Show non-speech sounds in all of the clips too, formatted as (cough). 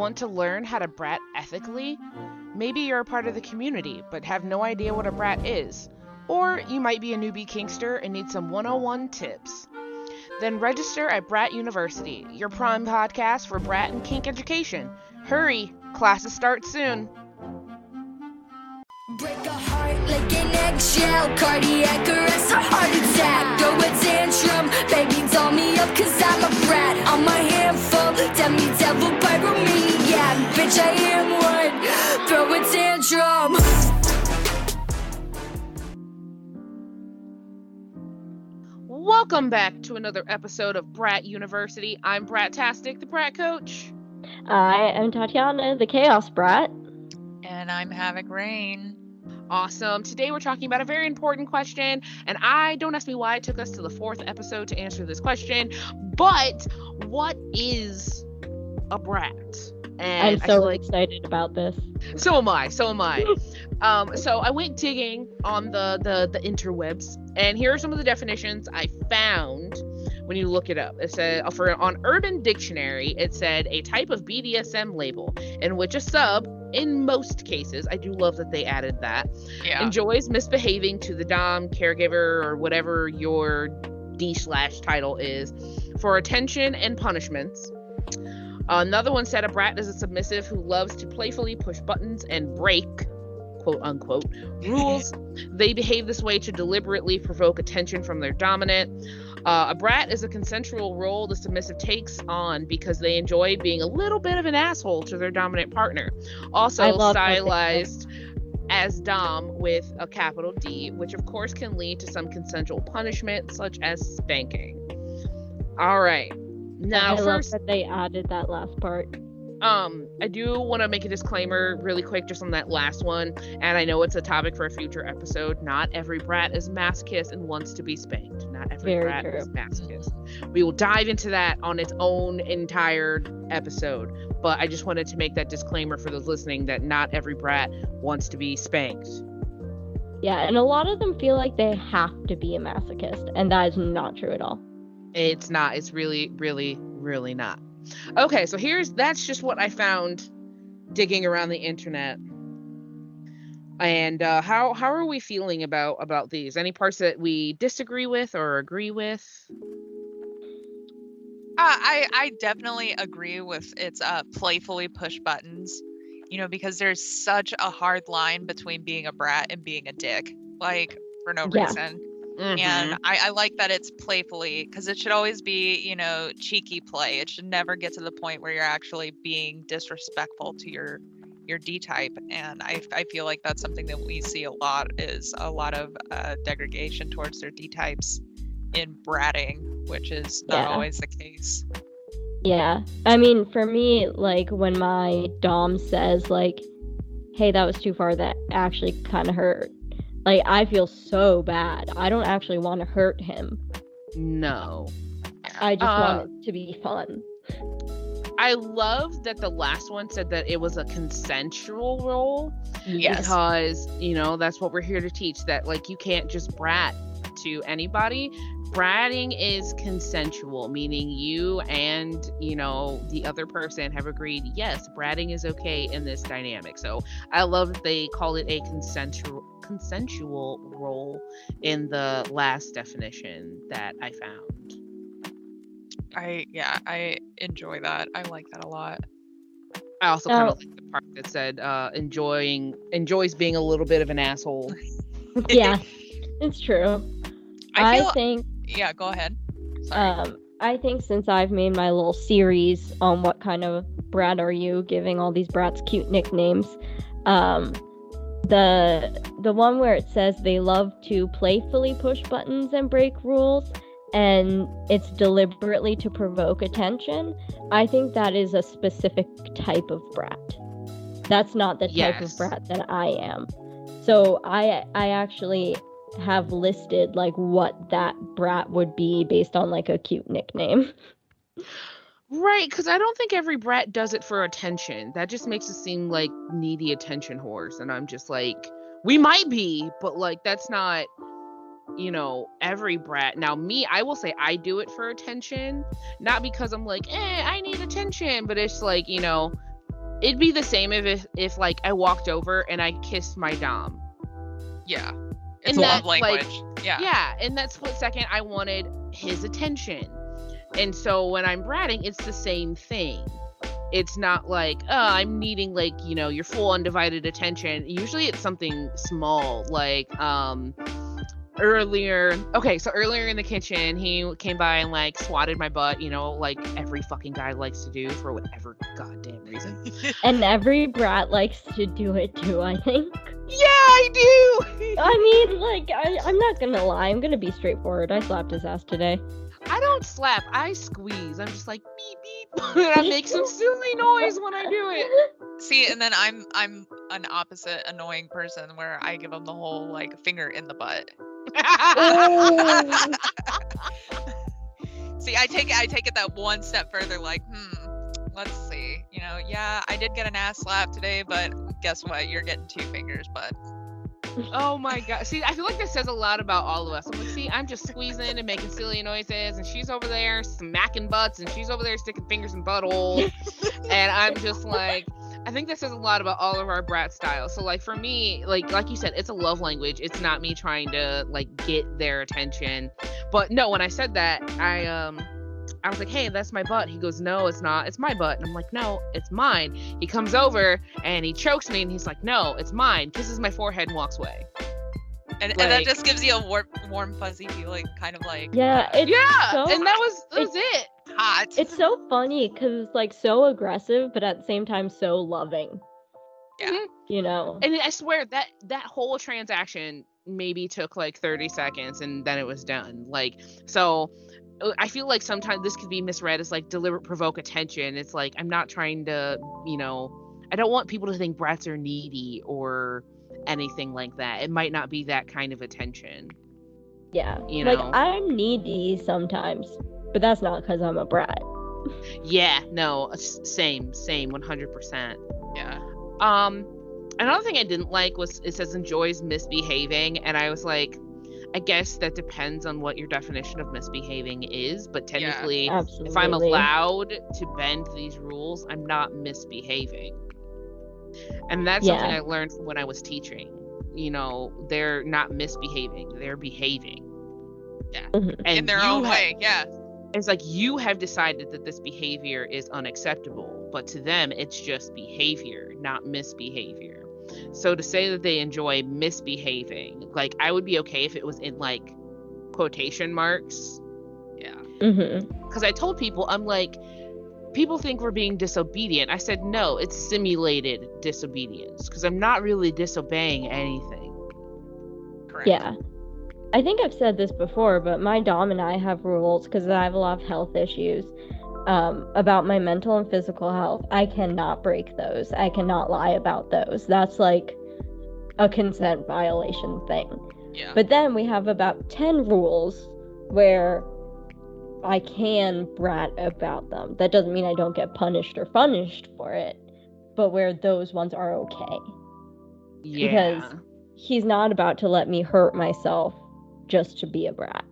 want to learn how to brat ethically? Maybe you're a part of the community but have no idea what a brat is. Or you might be a newbie kinkster and need some 101 tips. Then register at Brat University, your prime podcast for brat and kink education. Hurry, classes start soon. Break a heart like an eggshell, cardiac arrest or heart attack. Throw a tantrum, baby, doll me up cause I'm a brat. I'm a handful, demi devil, pyromaniac. Bitch, I am one. Throw a tantrum. Welcome back to another episode of Brat University. I'm Brat-tastic, the Brat Coach. I am Tatiana, the Chaos Brat. And I'm Havoc Rain. Awesome. Today we're talking about a very important question, and I don't ask me why it took us to the fourth episode to answer this question, but what is a brat? And I'm so feel like excited about this. so am I. So am I. um, so I went digging on the, the the interwebs, and here are some of the definitions I found when you look it up. It said for on Urban Dictionary, it said a type of BDSM label in which a sub, in most cases, I do love that they added that, Yeah. enjoys misbehaving to the dom, caregiver, or whatever your D slash title is for attention and punishments. Another one said a brat is a submissive who loves to playfully push buttons and break, quote unquote, rules. they behave this way to deliberately provoke attention from their dominant. Uh, a brat is a consensual role the submissive takes on because they enjoy being a little bit of an asshole to their dominant partner. Also I love that they- stylized as Dom with a capital D, which of course can lead to some consensual punishment, such as spanking. All right. Now, I love first, that they added that last part. Um, I do want to make a disclaimer really quick just on that last one, and I know it's a topic for a future episode. Not every brat is masochist and wants to be spanked. Not every Very brat true. is masochist. We will dive into that on its own entire episode, but I just wanted to make that disclaimer for those listening that not every brat wants to be spanked. Yeah, and a lot of them feel like they have to be a masochist, and that is not true at all. It's not. It's really, really, really not. Okay, so here's that's just what I found digging around the internet. And uh, how how are we feeling about about these? Any parts that we disagree with or agree with? Uh, I I definitely agree with it's uh playfully push buttons, you know, because there's such a hard line between being a brat and being a dick, like for no Yeah. reason. Mhm. And I, I like that it's playfully because it should always be, you know, cheeky play. It should never get to the point where you're actually being disrespectful to your your D type. And I I feel like that's something that we see a lot is a lot of uh, degradation towards their D types in bratting, which is not Yeah. always the case. Yeah. I mean, for me, like when my Dom says, like, hey, that was too far, that actually kind of hurt. Like, I feel so bad. I don't actually want to hurt him. no. I just Uh, want it to be fun. I love that the last one said that it was a consensual role Yes. because you know that's what we're here to teach that like you can't just brat to anybody bratting is consensual meaning you and you know the other person have agreed yes bratting is okay in this dynamic so i love that they call it a consensual consensual role in the last definition that i found I yeah, I enjoy that. I like that a lot. i also kind Oh. of like the part that said uh enjoying enjoys being a little bit of an asshole (laughs) yeah, (laughs) it's true. I I, think yeah, go ahead. Sorry. Um, I think since I've made my little series on what kind of brat are you, giving all these brats cute nicknames, um, the the one where it says they love to playfully push buttons and break rules, and it's deliberately to provoke attention. I think that is a specific type of brat. That's not the type Yes. of brat that I am. So I I actually have listed like what that brat would be based on like a cute nickname. Right, because I don't think every brat does it for attention. That just makes us seem like needy attention whores. And I'm just like, we might be, but like, that's not, you know, every brat. Now, me, I will say I do it for attention, not because I'm like, eh, I need attention, but it's like, you know, it'd be the same if, if if like I walked over and I kissed my dom. Yeah. It's And a that, love like- language. yeah. Yeah, in that split second, I wanted his attention. And so when I'm bratting, it's the same thing. It's not like, oh, I'm needing like, you know, your full undivided attention. Usually it's something small, like um earlier okay, so earlier in the kitchen, he came by and like swatted my butt, you know, like every fucking guy likes to do for whatever goddamn reason. And every brat likes to do it too, I think. Yeah, I do. (laughs) I mean, like, I, I'm not gonna lie, I'm gonna be straightforward. I slapped his ass today. I don't slap, I squeeze. I'm just like beep beep and I make some silly noise when I do it. (laughs) See, and then I'm I'm an opposite annoying person where I give him the whole like finger in the butt. (laughs) See, I take it I take it that one step further. Like, hmm, let's see. You know, yeah, I did get an ass slap today, but guess what? You're getting two fingers, but oh my god. See, I feel like this says a lot about all of us. I'm like, see, I'm just squeezing and making silly noises, and she's over there smacking butts, and she's over there sticking fingers in buttholes, (laughs) and I'm just like. I think this says a lot about all of our brat styles. So like for me, like like you said, it's a love language. It's not me trying to like get their attention. But no, when I said that, I um I was like, "Hey, that's my butt." He goes, "No, it's not. It's my butt." And I'm like, "No, it's mine." He comes over and he chokes me and he's like, "No, it's mine." Kisses my forehead and walks away. and, and that just gives you a warm, warm fuzzy feeling, kind of like yeah, it's yeah, so- and that was that was it. hot. it's so funny because it's like so aggressive, but at the same time so loving. Yeah. Mhm. You know. And I swear that that whole transaction maybe took like 30 seconds and then it was done. Like so I feel like sometimes this could be misread as like deliberate provoke attention. It's like I'm not trying to, you know, I don't want people to think brats are needy or anything like that. It might not be that kind of attention. Yeah. you know? like. I'm needy sometimes, but that's not because I'm a brat. Yeah, no, same, same, 100%. yeah. Um, another thing I didn't like was it says enjoys misbehaving, and I was like, I guess that depends on what your definition of misbehaving is, but Yeah. technically, Absolutely. if I'm allowed to bend these rules, I'm not misbehaving. And that's something I learned from when I was teaching. You know, they're not misbehaving, they're behaving. Mhm. And In their own ha- way, yeah. it's like you have decided that this behavior is unacceptable, but to them it's just behavior, not misbehavior. So to say that they enjoy misbehaving, like I would be okay if it was in like quotation marks. Yeah. Mm-hmm. Because I told people, I'm like, people think we're being disobedient. I said, no, it's simulated disobedience because I'm not really disobeying anything. Correct. Yeah. I think I've said this before, but my dom and I have rules because I have a lot of health issues um, about my mental and physical health. I cannot break those. I cannot lie about those. That's like a consent violation thing. Yeah. But then we have about 10 rules where I can brat about them. That doesn't mean I don't get punished or punished for it, but where those ones are okay. Yeah. Because- He's not about to let me hurt myself just to be a brat.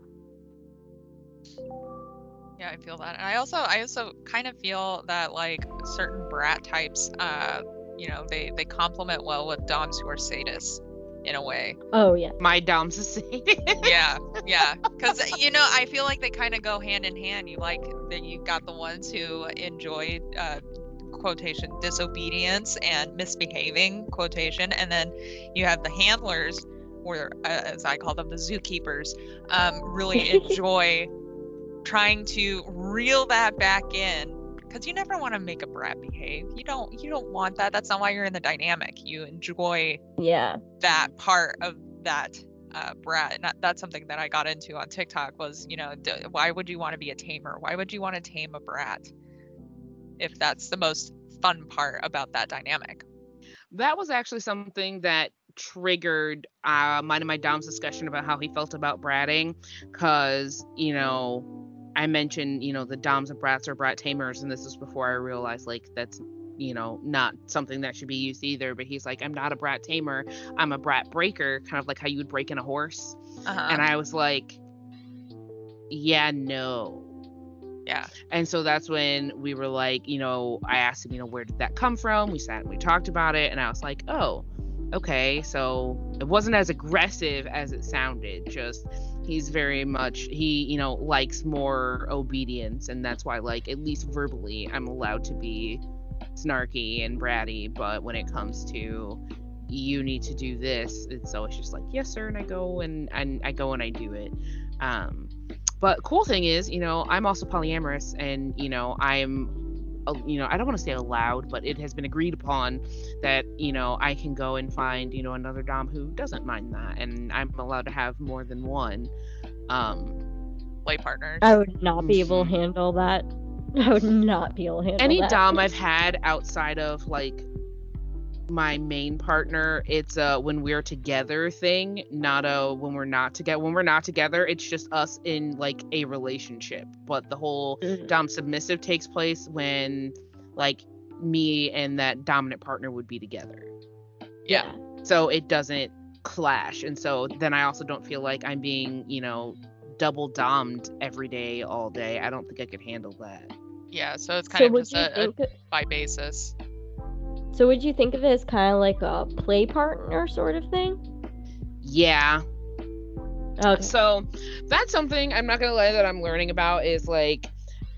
Yeah, I feel that. And I also I also kind of feel that like certain brat types uh you know, they they complement well with doms who are sadists in a way. Oh, yeah. My dom's a sadist. Yeah. Yeah. (laughs) Cuz you know, I feel like they kind of go hand in hand. You like that you got the ones who enjoy uh quotation disobedience and misbehaving quotation and then you have the handlers or uh, as I call them the zookeepers um really (laughs) enjoy trying to reel that back in because you never want to make a brat behave. You don't you don't want that. That's not why you're in the dynamic. You enjoy Yeah. that part of that uh, brat. And that, that's something that i got into on tiktok was you know d- why would you want to be a tamer? Why would you want to tame a brat? If that's the most fun part about that dynamic. That was actually something that triggered uh, mine and my dom's discussion about how he felt about bratting because you know i mentioned you know the doms and brats are brat tamers and this is before i realized like that's you know not something that should be used either but he's like i'm not a brat tamer i'm a brat breaker kind of like how you would break in a horse uh-huh. and i was like yeah no Yeah. And so that's when we were like, you know, I asked him, you know, where did that come from? We sat and we talked about it, and I was like, oh, okay. So it wasn't as aggressive as it sounded. Just he's very much he, you know, likes more obedience, and that's why, like, at least verbally, I'm allowed to be snarky and bratty. But when it comes to you need to do this, it's always just like, yes, sir, and I go and and I go and I do it. Um, but cool thing is, you know, I'm also polyamorous, and you know, I'm, you know, I don't want to say allowed, but it has been agreed upon that you know I can go and find you know another dom who doesn't mind that, and I'm allowed to have more than one. Um, Play partners. I would not be able to Mhm. handle that. (laughs) I would not be able to handle any that. dom I've (laughs) had outside of like my main partner, it's a when we're together thing, not a when we're not together. When we're not together, it's just us in like a relationship. But the whole Mhm. dom submissive takes place when like me and that dominant partner would be together. Yeah. So it doesn't clash. And so then I also don't feel like I'm being, you know, double dommed every day, all day. I don't think I could handle that. Yeah. So it's kind So of just a, a by basis. So would you think of it as kind of like a play partner sort of thing? Yeah. Okay. So that's something I'm not gonna lie that I'm learning about is like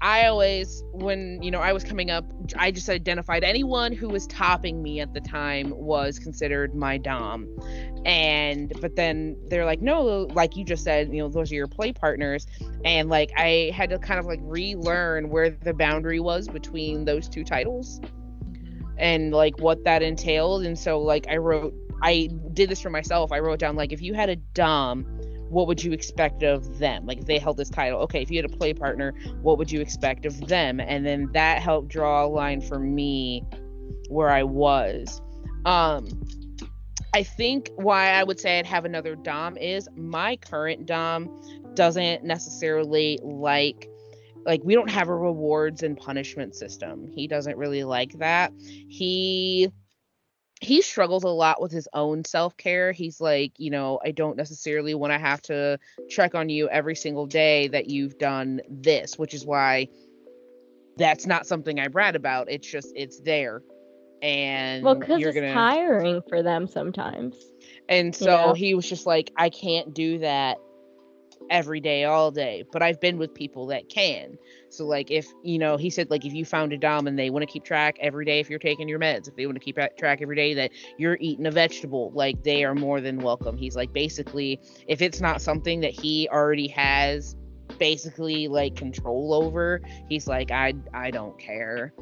I always when you know I was coming up I just identified anyone who was topping me at the time was considered my dom and but then they're like no like you just said you know those are your play partners and like I had to kind of like relearn where the boundary was between those two titles and like what that entailed and so like i wrote i did this for myself. I wrote down like if you had a dom what would you expect of them? Like if they held this title okay if you had a play partner what would you expect of them? And then that helped draw a line for me where i was. Um i think why i would say i'd have another dom is my current dom doesn't necessarily like like we don't have a rewards and punishment system. He doesn't really like that. He he struggles a lot with his own self-care. He's like you know i don't necessarily want to have to check on you every single day that you've done this which is why that's not something I brag about. It's just it's there. And well, because it's gonna tiring for them sometimes. and so Yeah. he was just like, I can't do that every day, all day. But I've been with people that can. So, like, if, you know, he said, like, if you found a Dom and they want to keep track every day if you're taking your meds, if they want to keep track every day that you're eating a vegetable, like, they are more than welcome. He's like, basically, if it's not something that he already has basically like control over he's like i i don't care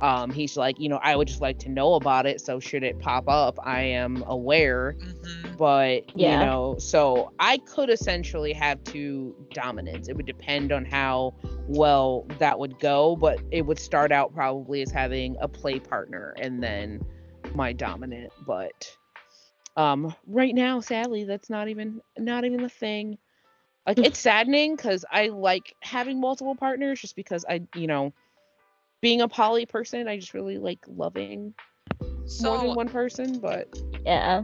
um he's like you know i would just like to know about it so should it pop up i am aware. Hmm but Yeah. you know so i could essentially have two dominants. It would depend on how well that would go but it would start out probably as having a play partner and then my dominant but um right now sadly that's not even not even a thing. Like it's saddening because i like having multiple partners just because i you know being a poly person i just really like loving more than one person but Yeah.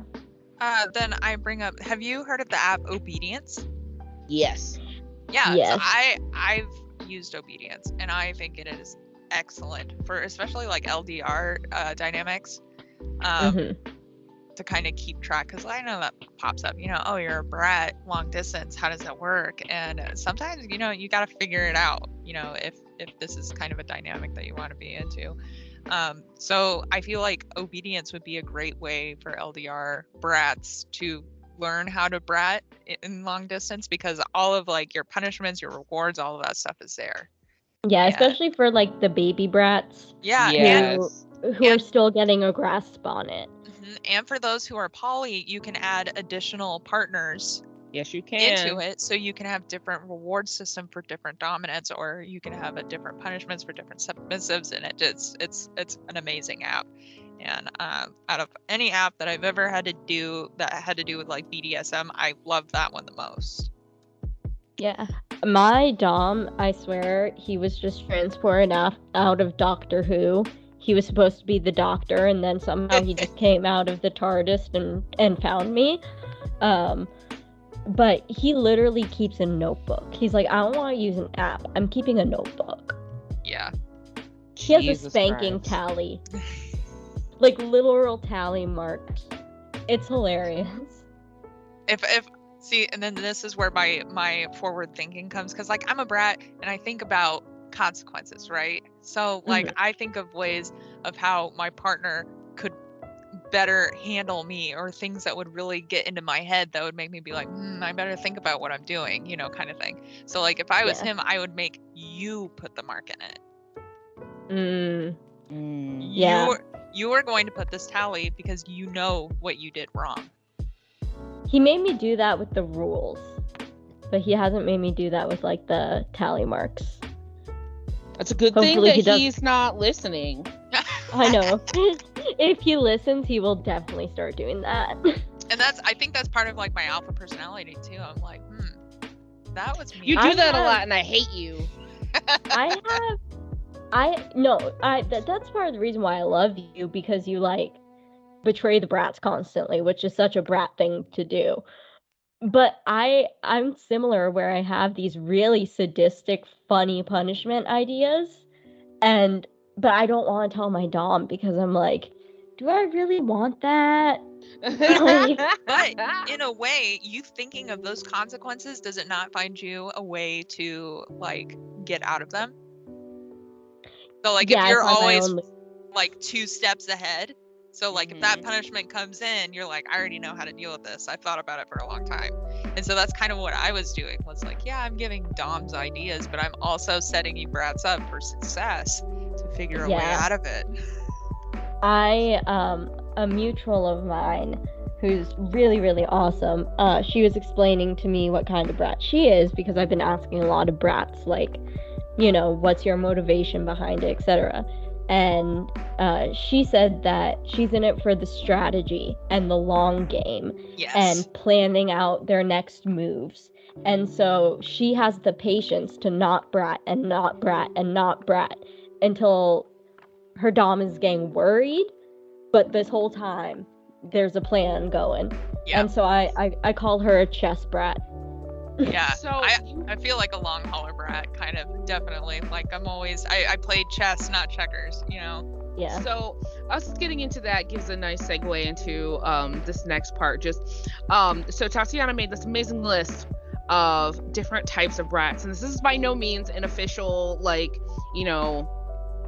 uh, then I bring up. Have you heard of the app Obedience? yes Yeah. Yes. So I I've used Obedience and I think it is excellent for especially like LDR uh, dynamics. Um, Mhm. to kind of keep track because I know that pops up. You know, oh, you're a brat, long distance. How does that work? And uh, sometimes, you know, you got to figure it out. You know, if if this is kind of a dynamic that you want to be into. Um, so I feel like obedience would be a great way for LDR brats to learn how to brat in long distance because all of like your punishments, your rewards, all of that stuff is there. Yeah, Yeah. especially for like the baby brats Yeah, yes who Yeah. are still getting a grasp on it. Mhm. And for those who are poly, you can add additional partners yes you can into it so you can have different reward system for different dominants or you can have a different punishments for different submissives and it it's it's it's an amazing app and um, out of any app that i've ever had to do that had to do with like bdsm i love that one the most Yeah. My Dom, I swear, he was just transported out, out of Doctor Who. He was supposed to be the doctor, and then somehow he just (laughs) came out of the TARDIS and, and found me. Um, but he literally keeps a notebook. He's like, I don't want to use an app. I'm keeping a notebook. Yeah. He has a spanking Christ. tally, (laughs) like literal tally marks. It's hilarious. if if see and then this is where my my forward thinking comes because like i'm a brat and i think about consequences right so like mm-hmm. i think of ways of how my partner better handle me or things that would really get into my head that would make me be like hmm, i better think about what i'm doing you know kind of thing so like if i was Yeah. him i would make you put the mark in it Mm, Mm. Yeah. you you are going to put this tally because you know what you did wrong he made me do that with the rules, but he hasn't made me do that with like the tally marks. That's a good thing that he does- he's not listening. I know. (laughs) (laughs) if he listens, he will definitely start doing that. and that's i think that's part of like my alpha personality too i'm like hmm that was me You do I that a lot, and I hate you. (laughs) I have I no, I that, that's part of the reason why I love you because you like betray the brats constantly, which is such a brat thing to do. But I I'm similar where I have these really sadistic funny punishment ideas and but I don't want to tell my dom because I'm like do I really want that? (laughs) But in a way, you thinking of those consequences, does it not find you a way to like get out of them? So like yeah, if you're always own- like two steps ahead, so like if that Mhm. punishment comes in, you're like, I already know how to deal with this. I've thought about it for a long time. And so that's kind of what I was doing was like, yeah, I'm giving Dom's ideas, but I'm also setting you brats up for success figure a way out of it. I um a mutual of mine who's really really awesome. Uh she was explaining to me what kind of brat she is because I've been asking a lot of brats like, you know, what's your motivation behind it, etc. And uh, she said that she's in it for the strategy and the long game Yes. and planning out their next moves. And so she has the patience to not brat and not brat and not brat until her dom is getting worried. But this whole time, there's a plan going. yeah. And so I, I, I call her a chess brat. Yeah. (laughs) So I, I feel like a long hauler brat, kind of, definitely. Like I'm always, I, I played chess, not checkers, you know? Yeah. So us getting into that gives a nice segue into um, this next part. Just um, so Tatiana made this amazing list of different types of brats, and this is by no means an official like you know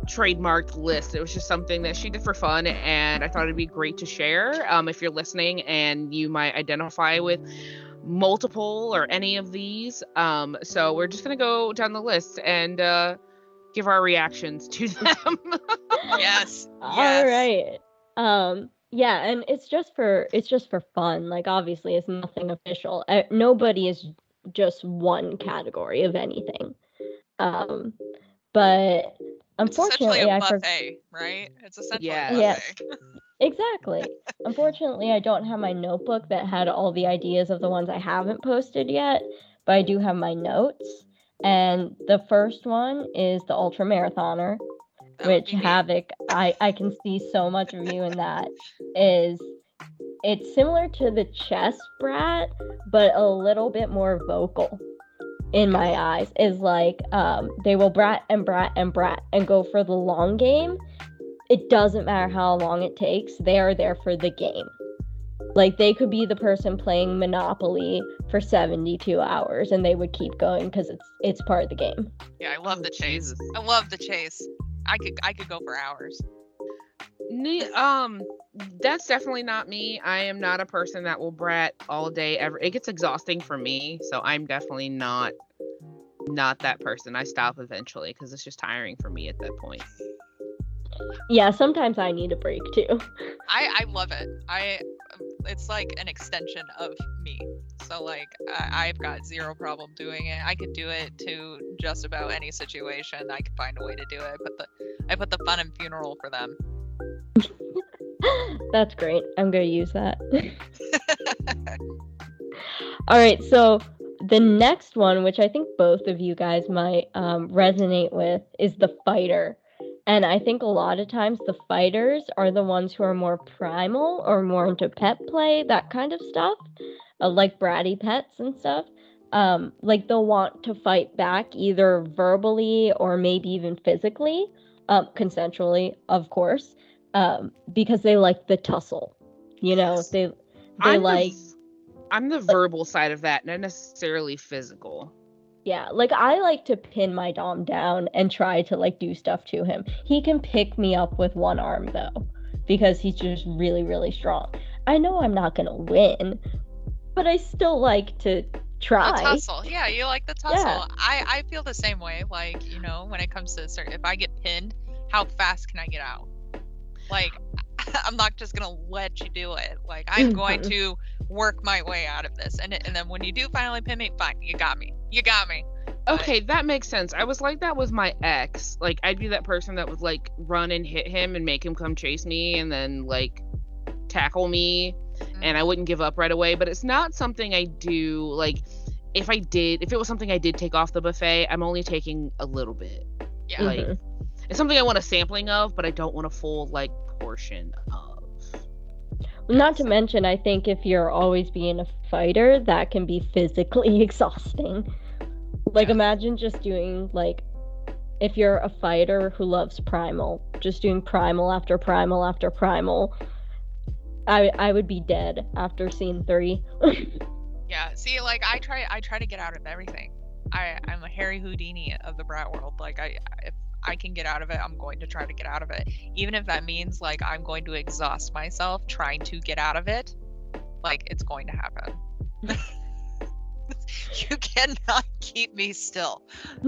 trademarked list. It was just something that she did for fun, and I thought it'd be great to share. Um, if you're listening and you might identify with multiple or any of these, um, so we're just gonna go down the list and uh, give our reactions to (laughs) them. Yes. (laughs) All yes. right. Um yeah, and it's just for it's just for fun. Like obviously it's nothing official. Uh, nobody is just one category of anything. Um but It's essentially unfortunately a I for- right? Mm. It's essentially Yeah. a Yes. buffet. (laughs) Exactly. Unfortunately, I don't have my notebook that had all the ideas of the ones I haven't posted yet, but I do have my notes. And the first one is the ultra marathoner, That which. Havoc, I I can see so much of you in that. Is it's similar to the chess brat, but a little bit more vocal. In my eyes, is like um, they will brat and brat and brat and go for the long game. It doesn't matter how long it takes; they are there for the game. Like they could be the person playing Monopoly for 72 hours, and they would keep going because it's it's part of the game. Yeah, I love the chase. I love the chase. I could I could go for hours. Ne- um that's definitely not me i am not a person that will brat all day ever it gets exhausting for me so i'm definitely not not that person i stop eventually because it's just tiring for me at that point Yeah, sometimes I need a break too. I I love it. I it's like an extension of me. So like I, I've got zero problem doing it. I could do it to just about any situation. I could find a way to do it. But the I put the fun and funeral for them. (laughs) That's great. I'm going to use that. (laughs) All right, so the next one, which I think both of you guys might um, resonate with, is the fighter. And I think a lot of times the fighters are the ones who are more primal or more into pet play, that kind of stuff. uh, like bratty pets and stuff, um, like they'll want to fight back either verbally or maybe even physically, um, consensually, of course, um, because they like the tussle. You know, Yes. they they I'm like the, I'm the verbal side of that, not necessarily physical. Yeah, like I like to pin my dom down and try to like do stuff to him. He can pick me up with one arm though, because he's just really, really strong. I know I'm not gonna win, but I still like to The try. tussle. Yeah, you like the tussle. Yeah. I, I feel the same way. Like, you know, when it comes to certain, if I get pinned, how fast can I get out? Like, (laughs) I'm not just gonna let you do it. Like, I'm going Mhm. to work my way out of this. And and then when you do finally pin me, fine, you got me. You got me. But- Okay, that makes sense. I was like that with my ex. Like I'd be that person that would like run and hit him and make him come chase me and then like tackle me and I wouldn't give up right away, but it's not something I do like if I did if it was something I did take off the buffet, I'm only taking a little bit. Yeah. Like Mhm. It's something I want a sampling of, but I don't want a full like portion of. Not to mention, I think if you're always being a fighter, that can be physically (laughs) exhausting. Like, Yeah. imagine just doing, like, if you're a fighter who loves Primal, just doing Primal after Primal after Primal. I, I would be dead after scene three. (laughs) Yeah. See, like I try I try to get out of everything. I I'm a Harry Houdini of the brat world. Like I if I can get out of it, I'm going to try to get out of it. Even if that means like I'm going to exhaust myself trying to get out of it. Like it's going to happen. (laughs) you cannot keep me still. (laughs)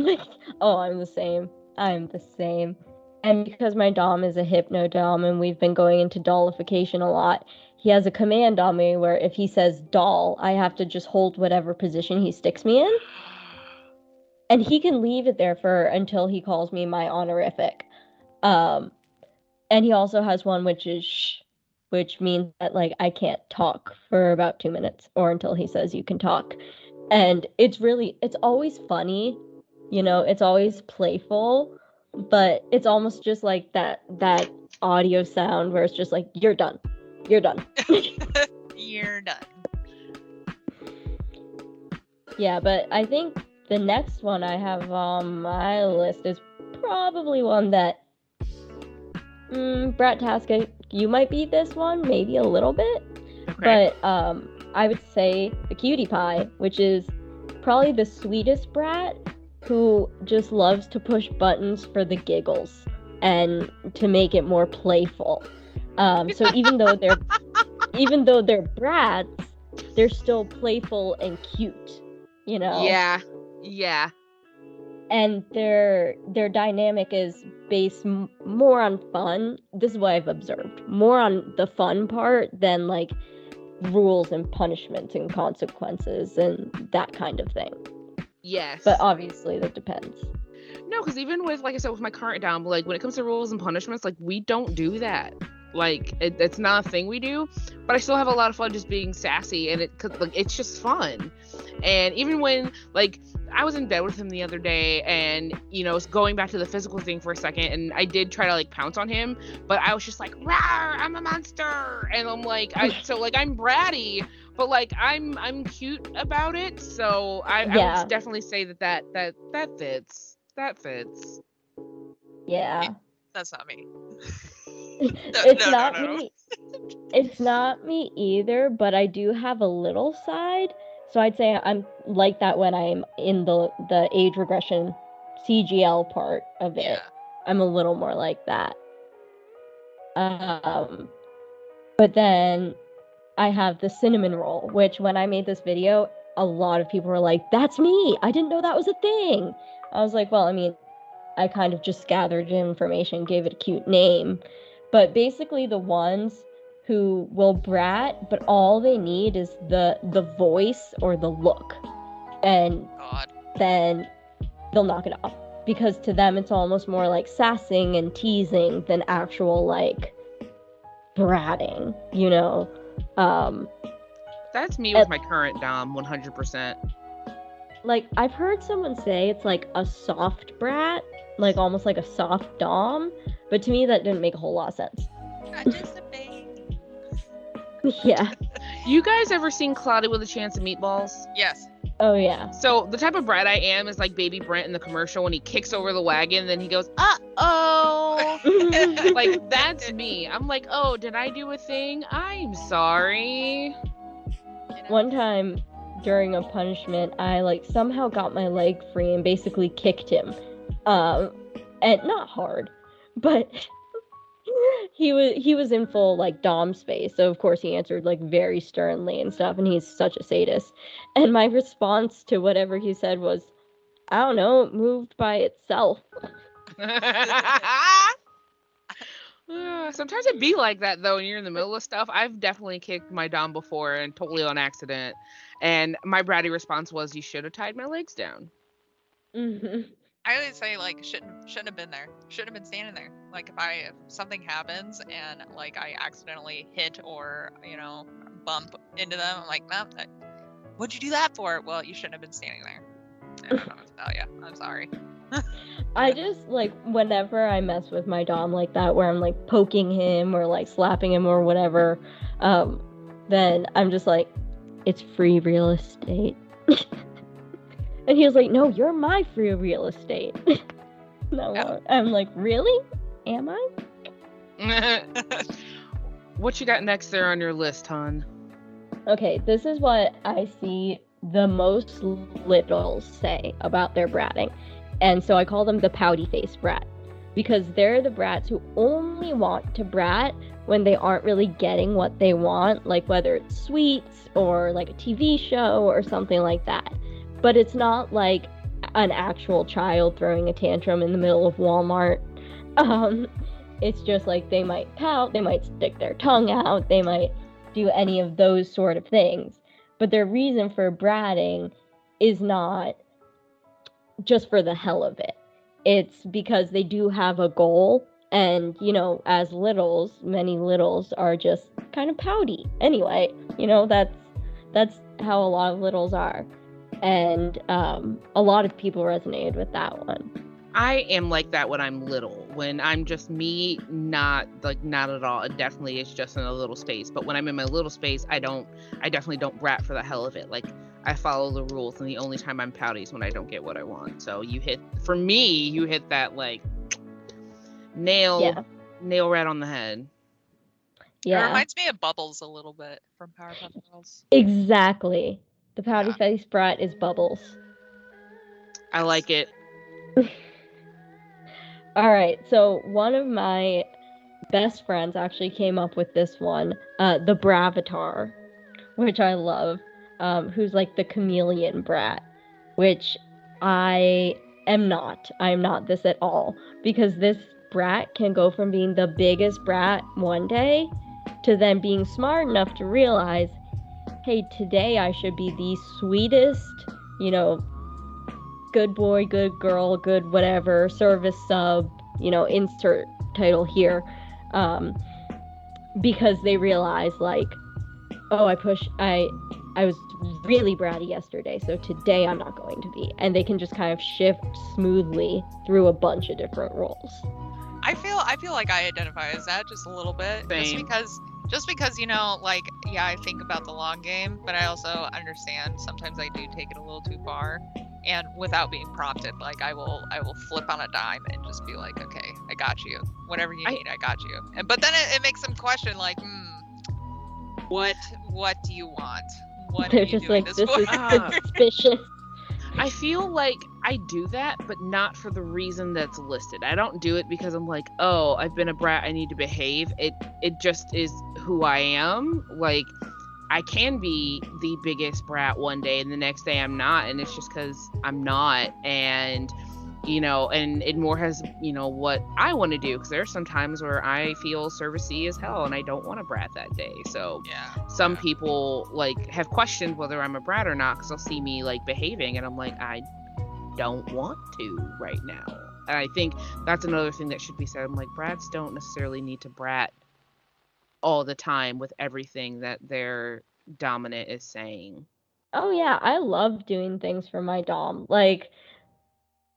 oh, I'm the same. I'm the same. And because my Dom is a hypno Dom and we've been going into dollification a lot, he has a command on me where if he says doll, I have to just hold whatever position he sticks me in. And he can leave it there for until he calls me my honorific. Um and he also has one which is shh, which means that like I can't talk for about 2 minutes or until he says you can talk. And it's really it's always funny you know it's always playful but it's almost just like that that audio sound where it's just like you're done you're done (laughs) (laughs) You're done. yeah but i think the next one i have on my list is probably one that mm, Brat-tastic you might beat this one maybe a little bit Okay. but um i would say the cutie pie which is probably the sweetest brat who just loves to push buttons for the giggles and to make it more playful um so even though they're (laughs) even though they're brats they're still playful and cute you know Yeah. Yeah. and their their dynamic is based m- more on fun this is what i've observed more on the fun part than like rules and punishments and consequences and that kind of thing Yes. but obviously that depends No, because even with like I said with my current dom, like when it comes to rules and punishments, like we don't do that. Like it, it's not a thing we do. But I still have a lot of fun just being sassy, and it 'cause, like it's just fun. And even when like I was in bed with him the other day, and you know, going back to the physical thing for a second, and I did try to like pounce on him, but I was just like, "Rawr, I'm a monster," and I'm like, I (laughs) so like I'm bratty, but like I'm I'm cute about it. So I, I would definitely say that that that that fits. That fits. yeah eh, That's not me. (laughs) it's no, no, not no. me it's not me either but i do have a little side so i'd say i'm like that when i'm in the the age regression cgl part of it. Yeah. i'm a little more like that. Um but then i have the cinnamon roll which when i made this video a lot of people were like that's me! I didn't know that was a thing. I was like well i mean i kind of just gathered information gave it a cute name. But basically the ones who will brat but all they need is the the voice or the look and God. then they'll knock it off because to them it's almost more like sassing and teasing than actual like bratting you know um That's me with my current dom, 100%. like i've heard someone say it's like a soft brat like almost like a soft dom but to me that didn't make a whole lot of sense (laughs) yeah You guys ever seen Cloudy with a Chance of Meatballs? Yes. Oh yeah. So the type of brat I am is like Baby Brent in the commercial when he kicks over the wagon, then he goes, "Uh oh." (laughs) like that's me. I'm like, "Oh, did I do a thing? I'm sorry." One time during a punishment, I like somehow got my leg free and basically kicked him. Um, and not hard, but (laughs) he was he was in full like dom space so of course he answered like very sternly and stuff and he's such a sadist and my response to whatever he said was i don't know it moved by itself (laughs) Sometimes it be like that though, when you're in the middle of stuff. I've definitely kicked my dom before and totally on accident. And my bratty response was, "You should have tied my legs down." hmm I always say like shouldn't shouldn't have been there. Shouldn't have been standing there. Like if I if something happens and like I accidentally hit or you know bump into them, I'm like, no, that, what'd you do that for? Well, you shouldn't have been standing there. Tell you. I'm sorry. (laughs) i just like whenever i mess with my dom like that where i'm like poking him or like slapping him or whatever um then i'm just like it's free real estate (laughs) and he was like no you're my free real estate (laughs) no Yeah. i'm like really am i (laughs) what you got next there on your list, hon? Okay, this is what I see the most littles say about their bratting. And so I call them the pouty face brat because they're the brats who only want to brat when they aren't really getting what they want, like whether it's sweets or like a TV show or something like that. But it's not like an actual child throwing a tantrum in the middle of Walmart. Um, it's just like they might pout, they might stick their tongue out, they might do any of those sort of things. But their reason for bratting is not just for the hell of it. It's because they do have a goal. And, you know, as littles, many littles are just kind of pouty. Anyway, you know, that's that's how a lot of littles are. And um, a lot of people resonated with that one. I am like that when I'm little. When I'm just me, not like not at all. It definitely is just in a little space. But when I'm in my little space, I don't. I definitely don't brat for the hell of it. Like I follow the rules, and the only time I'm pouty is when I don't get what I want. So you hit for me, you hit that like nail Yeah. nail right on the head. Yeah. It Yeah. reminds me of Bubbles a little bit from Powerpuff Girls. Exactly. The pouty Yeah. face brat is Bubbles. I like it. (laughs) All right, so one of my best friends actually came up with this one, uh, the Bravatar, which I love, um, who's like the chameleon brat, which I am not. I am not this at all because this brat can go from being the biggest brat one day to then being smart enough to realize, hey, today I should be the sweetest, you know, good boy, good girl, good whatever, service sub, you know, insert title here. Um, because they realize like, oh, I push I I was really bratty yesterday, so today I'm not going to be. And they can just kind of shift smoothly through a bunch of different roles. I feel I feel like I identify as that just a little bit, just because just because you know, like yeah, I think about the long game, but I also understand sometimes I do take it a little too far, and without being prompted, like I will I will flip on a dime and just be like, okay, I got you, whatever you need, I got you. And but then it, it makes them question like, hmm, what what do you want? What They're you just doing like, this, this is for? Ah. (laughs) suspicious. I feel like I do that, but not for the reason that's listed. I don't do it because I'm like, oh, I've been a brat, I need to behave. It it just is who I am. Like I can be the biggest brat one day and the next day I'm not, and it's just because I'm not. And you know, and it more has you know what I want to do because there are some times where I feel servicey as hell and I don't want to brat that day. So yeah. some yeah. people like have questioned whether I'm a brat or not because they'll see me like behaving and I'm like I don't want to right now. And I think that's another thing that should be said. I'm like brats don't necessarily need to brat all the time with everything that their dominant is saying. Oh yeah, I love doing things for my dom. Like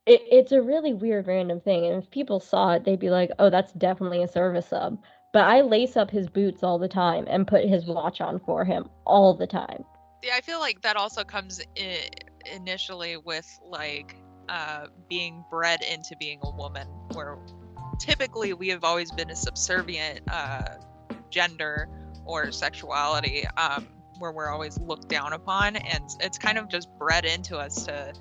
it, it's a really weird random thing and if people saw it they'd be like, "Oh, that's definitely a service sub." but I lace up his boots all the time and put his watch on for him all the time. Yeah, I feel like that also comes initially with like uh, being bred into being a woman, where typically we have always been a subservient uh, gender or sexuality, um, where we're always looked down upon, and it's kind of just bred into us to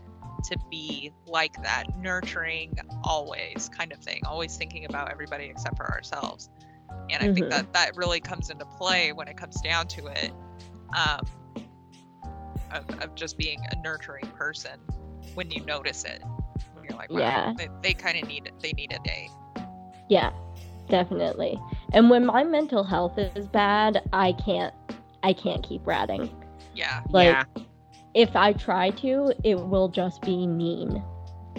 to be like that, nurturing always kind of thing, always thinking about everybody except for ourselves. And I think Mhm. that that really comes into play when it comes down to it. Um, of, of just being a nurturing person when you notice it. When you're like, wow, Yeah. they, they kind of need it. They need a day. Yeah, definitely. And when my mental health is bad, I can't I can't keep bratting. Yeah. Like yeah. If I try to, it will just be mean.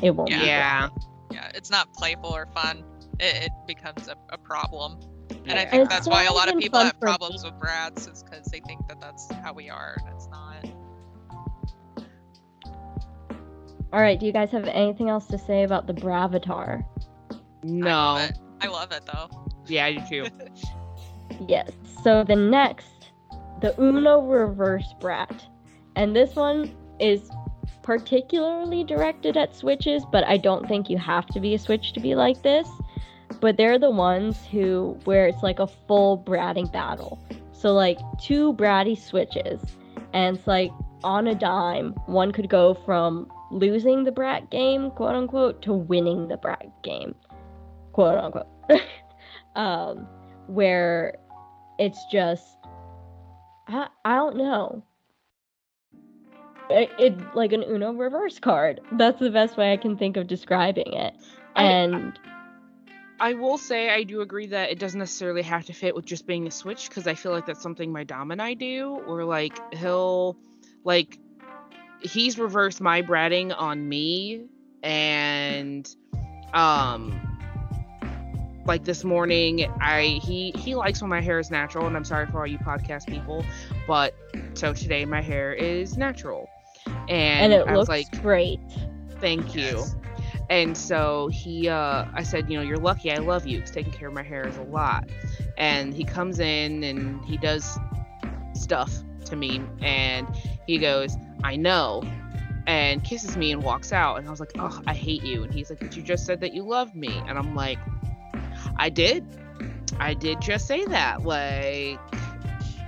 It won't Yeah. be Yeah. Yeah. It's not playful or fun. It, it becomes a, a problem. And I think It's that's why a lot of people have for me. problems with brats is because they think that that's how we are, and it's not. All right, do you guys have anything else to say about the Bravatar? I No. love it. I love it though. Yeah, I do too. (laughs) Yes. So the next, the Uno Reverse Brat. And this one is particularly directed at Switches, but I don't think you have to be a Switch to be like this. But they're the ones who, where it's like a full bratting battle. So, like, two bratty Switches, and it's like on a dime, one could go from losing the brat game, quote unquote, to winning the brat game, quote unquote. (laughs) um, where it's just I, I don't know it, it like an uno reverse card that's the best way i can think of describing it I- and I will say I do agree that it doesn't necessarily have to fit with just being a switch because I feel like that's something my dom and I do. Or like he'll like he's reversed my bratting on me and um like this morning I he he likes when my hair is natural and I'm sorry for all you podcast people, but so today my hair is natural. And And, it I was like, great thank you. Yes. And so he, uh, I said, you know, you're lucky. I love you. 'cause taking care of my hair is a lot. And he comes in and he does stuff to me. And he goes, I know. And kisses me and walks out. And I was like, oh, I hate you. And he's like, but you just said that you loved me. And I'm like, I did. I did just say that. Like,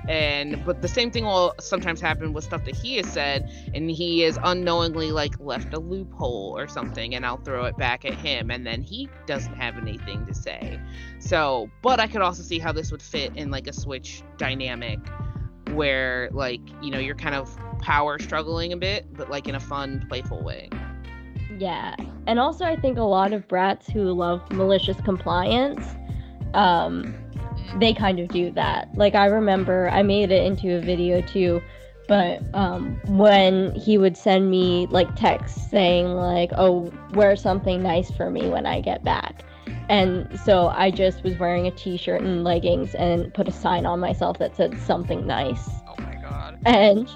and but the same thing will sometimes happen with stuff that he has said and he is unknowingly like left a loophole or something and I'll throw it back at him and then he doesn't have anything to say. So, but I could also see how this would fit in like a switch dynamic where like, you know, you're kind of power struggling a bit, but like in a fun, playful way. yeah and also i think a lot of brats who love malicious compliance um. They kind of do that. Like I remember I made it into a video too, but um when he would send me like texts saying like, "Oh, wear something nice for me when I get back." And so I just was wearing a t-shirt and leggings and put a sign on myself that said something nice. Oh my god. And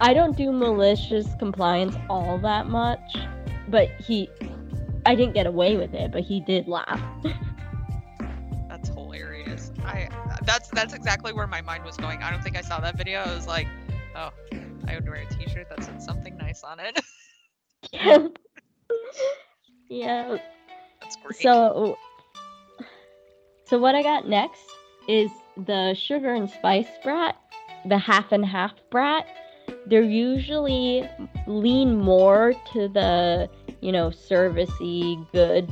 I don't do malicious compliance all that much, but he I didn't get away with it, but he did laugh. (laughs) That's. I that's that's exactly where my mind was going. I don't think I saw that video. I was like, oh, I would wear a T-shirt that said something nice on it. yeah. (laughs) yeah. that's great. So, so what I got next is the sugar and spice brat, the half and half brat. They're usually lean more to the, you know, servicey, good,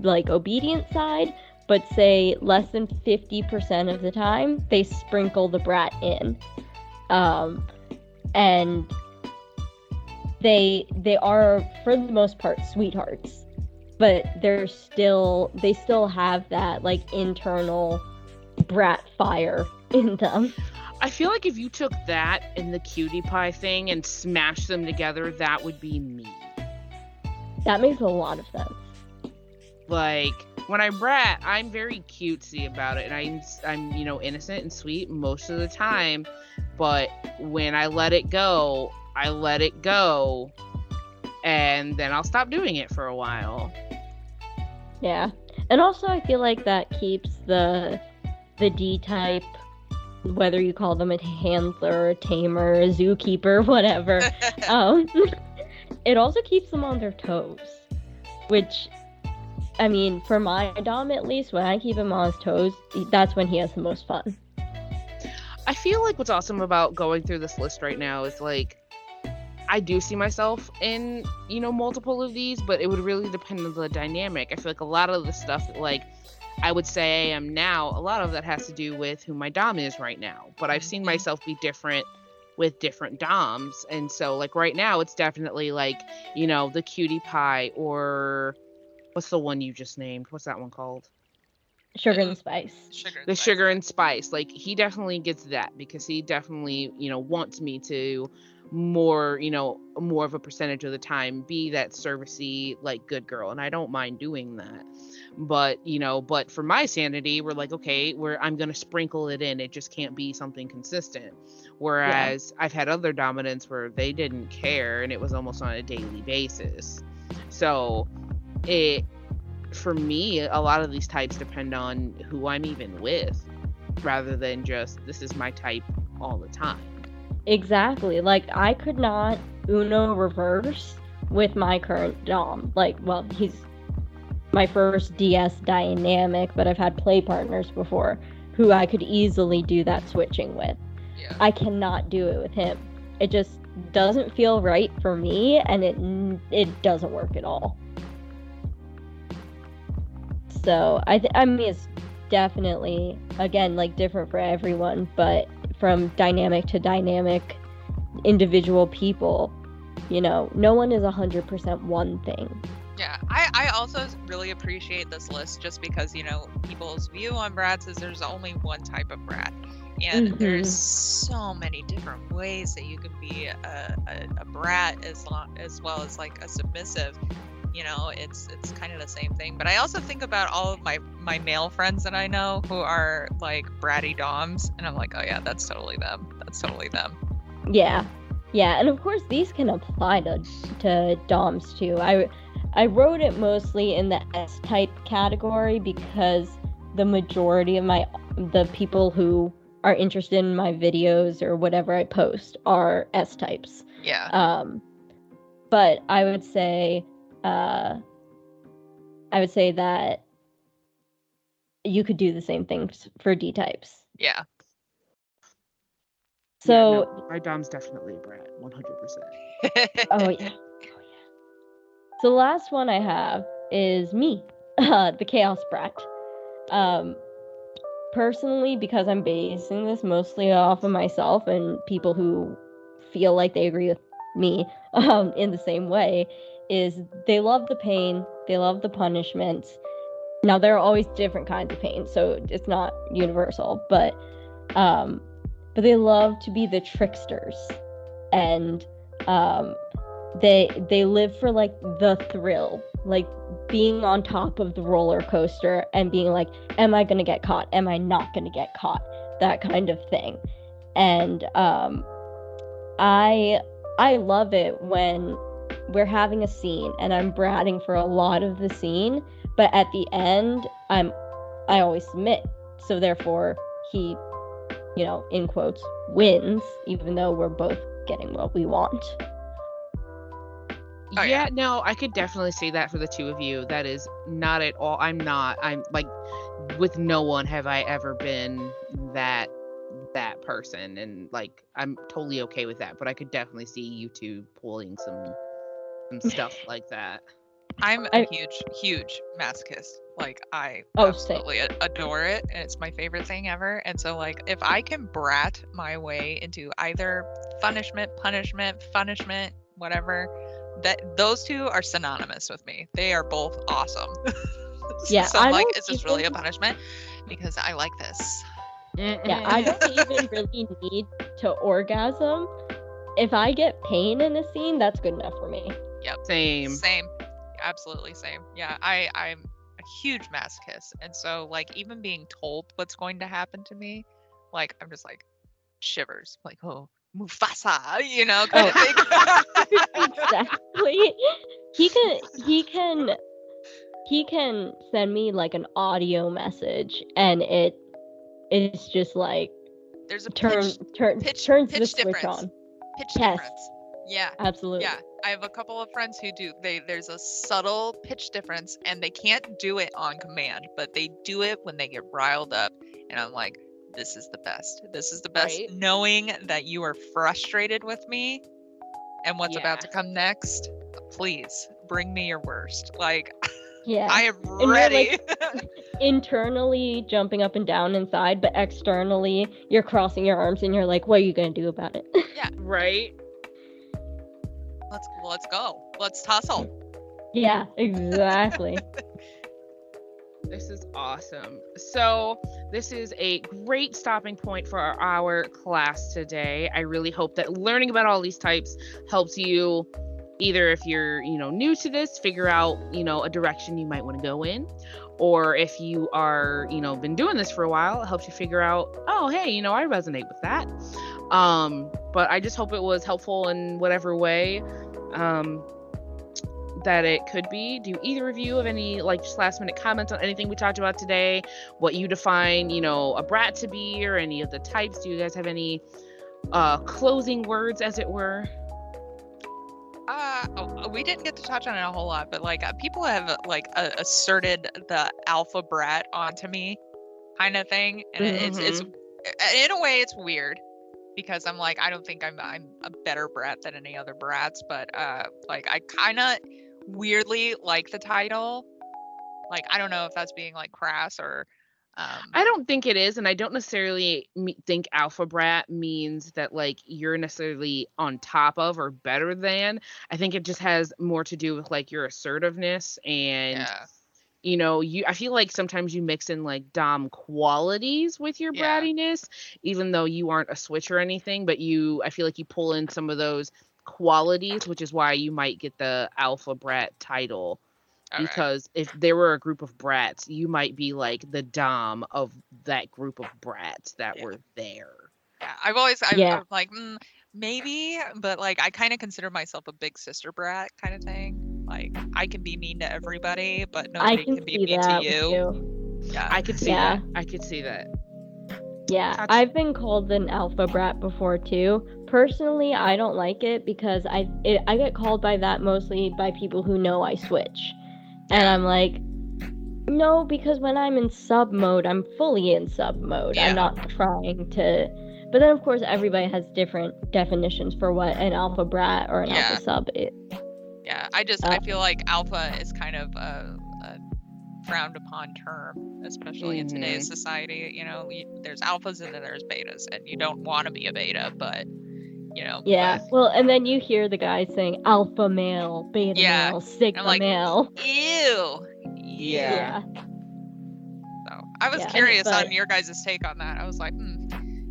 like obedient side, but say less than 50% of the time, they sprinkle the brat in. Um, and they they are for the most part sweethearts but they're still they still have that like internal brat fire (laughs) in them. I feel like if you took that and the cutie pie thing and smashed them together, that would be me. That makes a lot of sense. Like when I'm brat, I'm very cutesy about it, and I'm I'm you know innocent and sweet most of the time, but when I let it go, I let it go, and then I'll stop doing it for a while. Yeah. And also I feel like that keeps the the D type, whether you call them a handler, a tamer, a zookeeper, (laughs) whatever. (laughs) um, (laughs) it also keeps them on their toes, which, I mean, for my dom at least, when I keep him on his toes, that's when he has the most fun. I feel like what's awesome about going through this list right now is like I do see myself in, you know, multiple of these, but it would really depend on the dynamic. I feel like a lot of the stuff like I would say I am now, a lot of that has to do with who my dom is right now. But I've seen myself be different with different doms. And so like right now it's definitely like, you know, the cutie pie or what's the one you just named? What's that one called? Sugar and uh, spice. Sugar. and the spice. sugar and spice like he definitely gets that because he definitely you know wants me to more you know more of a percentage of the time be that servicey like good girl and i don't mind doing that but you know but for my sanity we're like okay where i'm gonna sprinkle it in it just can't be something consistent whereas i've had other dominants where they didn't care and it was almost on a daily basis so it for me, a lot of these types depend on who I'm even with rather than just this is my type all the time. Exactly. Like I could not Uno reverse with my current Dom. Like, well, he's my first DS dynamic, but I've had play partners before who I could easily do that switching with. Yeah. I cannot do it with him. It just doesn't feel right for me and it it doesn't work at all. So, I th- I mean it's definitely again like different for everyone, but from dynamic to dynamic individual people, you know, no one is 100% one thing. Yeah, I, I also really appreciate this list just because, you know, people's view on brats is there's only one type of brat. And Mhm. there's so many different ways that you can be a, a, a brat as long as well as like a submissive. You know, it's it's kind of the same thing. But I also think about all of my my male friends that I know who are like bratty doms, and I'm like, oh yeah, that's totally them. That's totally them. Yeah. Yeah, and of course these can apply to to DOMs too. I I wrote it mostly in the S type category because the majority of my the people who are interested in my videos or whatever I post are S types. Yeah. Um, but I would say, uh, I would say that you could do the same things for D types. Yeah. So, Yeah, no, my dom's definitely a brat, 100%. (laughs) oh yeah, so the last one I have is me, uh, (laughs) the Chaos Brat. Um, personally, because I'm basing this mostly off of myself and people who feel like they agree with me (laughs) um, in the same way, is they love the pain, they love the punishments. Now there are always different kinds of pain, so it's not universal, but um, but they love to be the tricksters, and um, they they live for like the thrill like being on top of the roller coaster and being like am i to get caught? Am i not to get caught? That kind of thing. And um i i love it when we're having a scene and i'm bratting for a lot of the scene but at the end i'm i always submit so therefore he you know in quotes wins even though we're both getting what we want Oh, yeah, yeah. no, I could definitely say that for the two of you. That is not at all. I'm not. I'm like, with no one have I ever been that that person, and like, I'm totally okay with that. But I could definitely see you two pulling some some stuff like that. I'm a I- huge, huge masochist. Like I Oh, absolutely a- adore it, and it's my favorite thing ever. And so, like, if I can brat my way into either punishment, punishment, punishment, whatever, that those two are synonymous with me. They are both awesome. (laughs) Yeah, so I I'm like, don't is this really a punishment? Because I like this. Yeah, I don't (laughs) even really need to orgasm. If I get pain in a scene, that's good enough for me. Same. Same. Absolutely same. Yeah, I I'm a huge masochist, and so like even being told what's going to happen to me, like I'm just like shivers, like oh Mufasa, you know, kind of oh. thing. (laughs) exactly. He can he can (laughs) he can send me like an audio message and it it's just like There's a turn pitch, turn pitch- turns the pitch switch difference. on. pitch Yes. difference. Yeah. Absolutely. Yeah, I have a couple of friends who do. They there's a subtle pitch difference, and they can't do it on command, but they do it when they get riled up. And I'm like, this is the best. This is the best. Right. Knowing that you are frustrated with me, and what's about to come next. Please bring me your worst. Like (laughs) Yeah. I am you're ready. like- (laughs) Internally jumping up and down inside, but externally you're crossing your arms and you're like, what are you gonna do about it? (laughs) Yeah. Right? Let's let's go. Let's tussle. yeah, exactly. (laughs) This is awesome. So, this is a great stopping point for our, our class today. I really hope that learning about all these types helps you either if you're, you know, new to this, figure out, you know, a direction you might want to go in, or if you are, you know, been doing this for a while, it helps you figure out, oh, hey, you know, I resonate with that. Um, but I just hope it was helpful in whatever way. Um, that it could be. Do either of you have any like just last minute comments on anything we talked about today? What you define, you know, a brat to be, or any of the types? Do you guys have any uh closing words, as it were? Uh, oh, we didn't get to touch on it a whole lot, but like uh, people have like uh, asserted the alpha brat onto me, kind of thing, and it it's it's uh, in a way it's weird because I'm like I don't think I'm I'm a better brat than any other brats, but uh, like I kind of weirdly like the title. Like I don't know if that's being like crass or. Um, I don't think it is, and I don't necessarily me- think alpha brat means that like you're necessarily on top of or better than. I think it just has more to do with like your assertiveness and yeah. You know you i feel like sometimes you mix in like dom qualities with your Yeah. brattiness even though you aren't a switch or anything but you i feel like you pull in some of those qualities which is why you might get the alpha brat title Okay. because if there were a group of brats you might be like the dom of that group of brats that Yeah. were there Yeah, I've always I'm, Yeah. I'm like mm, maybe, but like I kind of consider myself a big sister brat kind of thing. Like I can be mean to everybody, but I nobody can can, be mean to you. you. Yeah, i could see Yeah. that i could see that Yeah, Touch- I've been called an alpha brat before too. Personally, I don't like it because I it, I get called by that mostly by people who know I switch, and I'm like, no, because when I'm in sub mode, I'm fully in sub mode. Yeah. I'm not trying to. But then, of course, everybody has different definitions for what an alpha brat or an Yeah. alpha sub is. Yeah. I just I Uh, feel like alpha is kind of a, a frowned upon term, especially in today's society. You know, you, there's alphas and then there's betas, and you don't want to be a beta, but you know. Yeah. but- Well, and then you hear the guys saying alpha male, beta Yeah, male, sigma like, male. Ew. Yeah. Yeah. So I was Yeah, curious but- on your guys' take on that. I was like, hmm,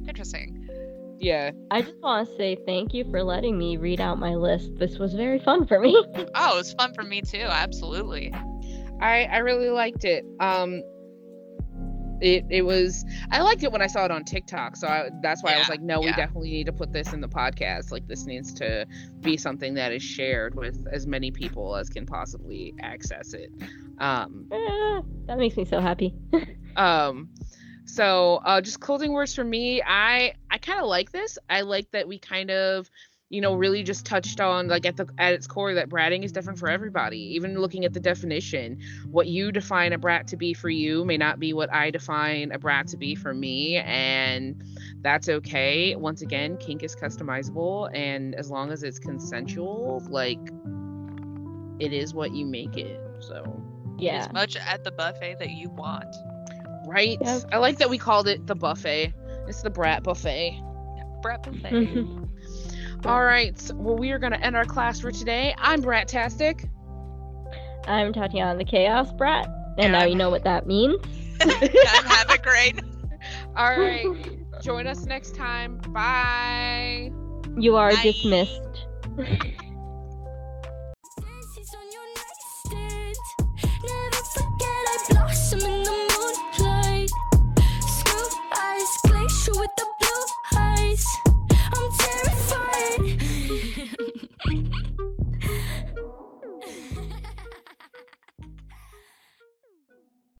interesting. Yeah I just want to say thank you for letting me read out my list. This was very fun for me. (laughs) Oh, it was fun for me too. Absolutely. I I really liked it. Um it it was I liked it when I saw it on TikTok. So I, that's why I was like no, we definitely need to put this in the podcast. Like this needs to be something that is shared with as many people as can possibly access it. Um Ah, (laughs) that makes me so happy. (laughs) um so uh just closing words for me. I i kind of like this. I like that we kind of you know really just touched on like at the at its core that bratting is different for everybody. Even looking at the definition what you define a brat to be for you may not be what i define a brat to be for me and that's okay. Once again kink is customizable and as long as it's consensual like it is what you make it so. Yeah. As much at the buffet that you want. Right. Yep. I like that we called it the buffet. It's the brat buffet. Brat buffet. (laughs) All right. Well, we are going to end our class for today. I'm Brat-tastic. I'm Tatiana the Chaos Brat, and And now you know what that means. (laughs) Have a great. (laughs) All right. Join us next time. Bye. You are Bye. dismissed. with the blue eyes.